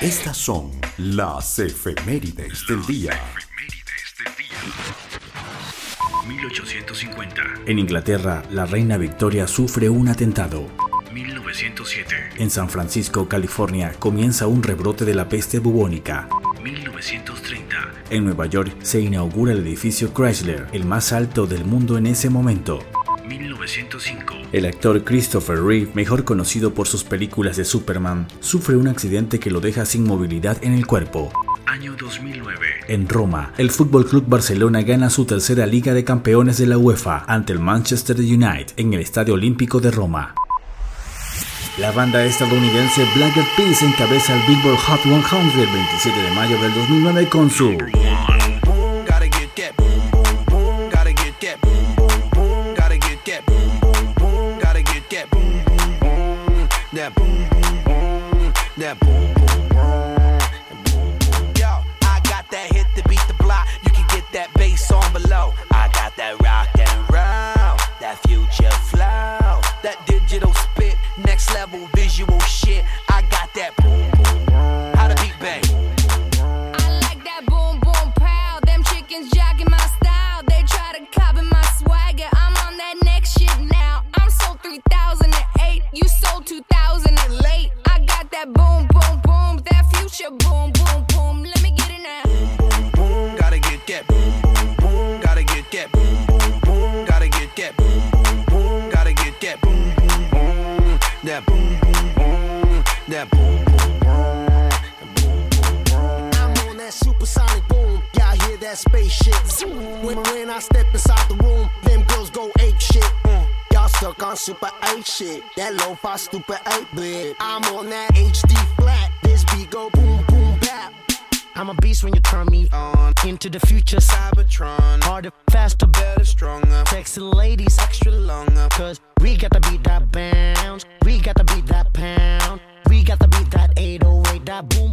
Estas son las efemérides del día. 1850. En Inglaterra, la reina Victoria sufre un atentado. 1907. En San Francisco, California, comienza un rebrote de la peste bubónica. 1930. En Nueva York se inaugura el edificio Chrysler, el más alto del mundo en ese momento. 1905. El actor Christopher Reeve, mejor conocido por sus películas de Superman, sufre un accidente que lo deja sin movilidad en el cuerpo. Año 2009. En Roma, el Fútbol Club Barcelona gana su tercera Liga de Campeones de la UEFA ante el Manchester United en el Estadio Olímpico de Roma. La banda estadounidense Black Eyed Peas encabeza el Billboard Hot 100 el 27 de mayo del 2009 con su that boom, boom, boom, that boom, boom, boom, boom, boom. Yo, I got that hit to beat the block. You can get that bass on below. I got that rock and roll, that future flow, that digital that boom, boom, boom, boom, boom, boom. I'm on that supersonic boom. Y'all hear that spaceship? Zoom. When, when I step inside the room, them girls go ape shit. Mm. Y'all stuck on super 8 shit. That low fi stupid 8 bit. I'm on that HD flat. This beat go boom boom bap. I'm a beast when you turn me on. Into the future, Cybertron, harder, faster, better, stronger, sexy ladies, extra longer. Cause we got to beat that bounce. We got to beat that pound. 808, that boom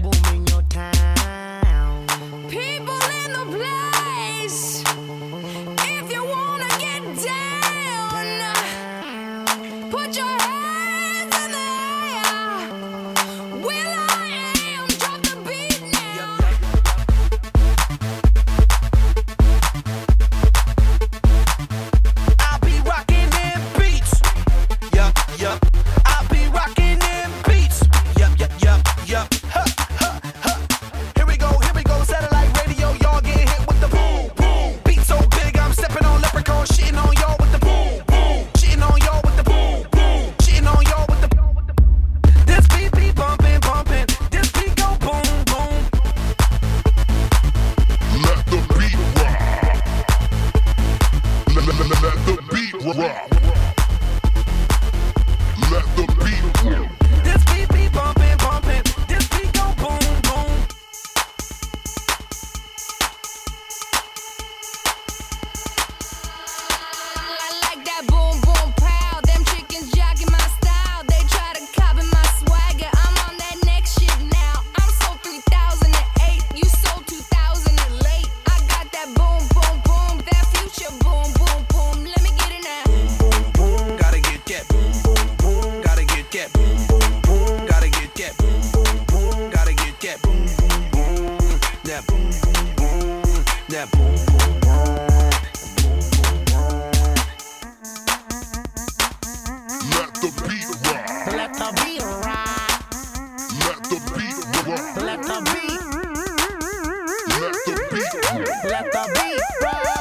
Let, the beat rock. Let the beat rock. Let the beat. Let the beat. Let the beat rock.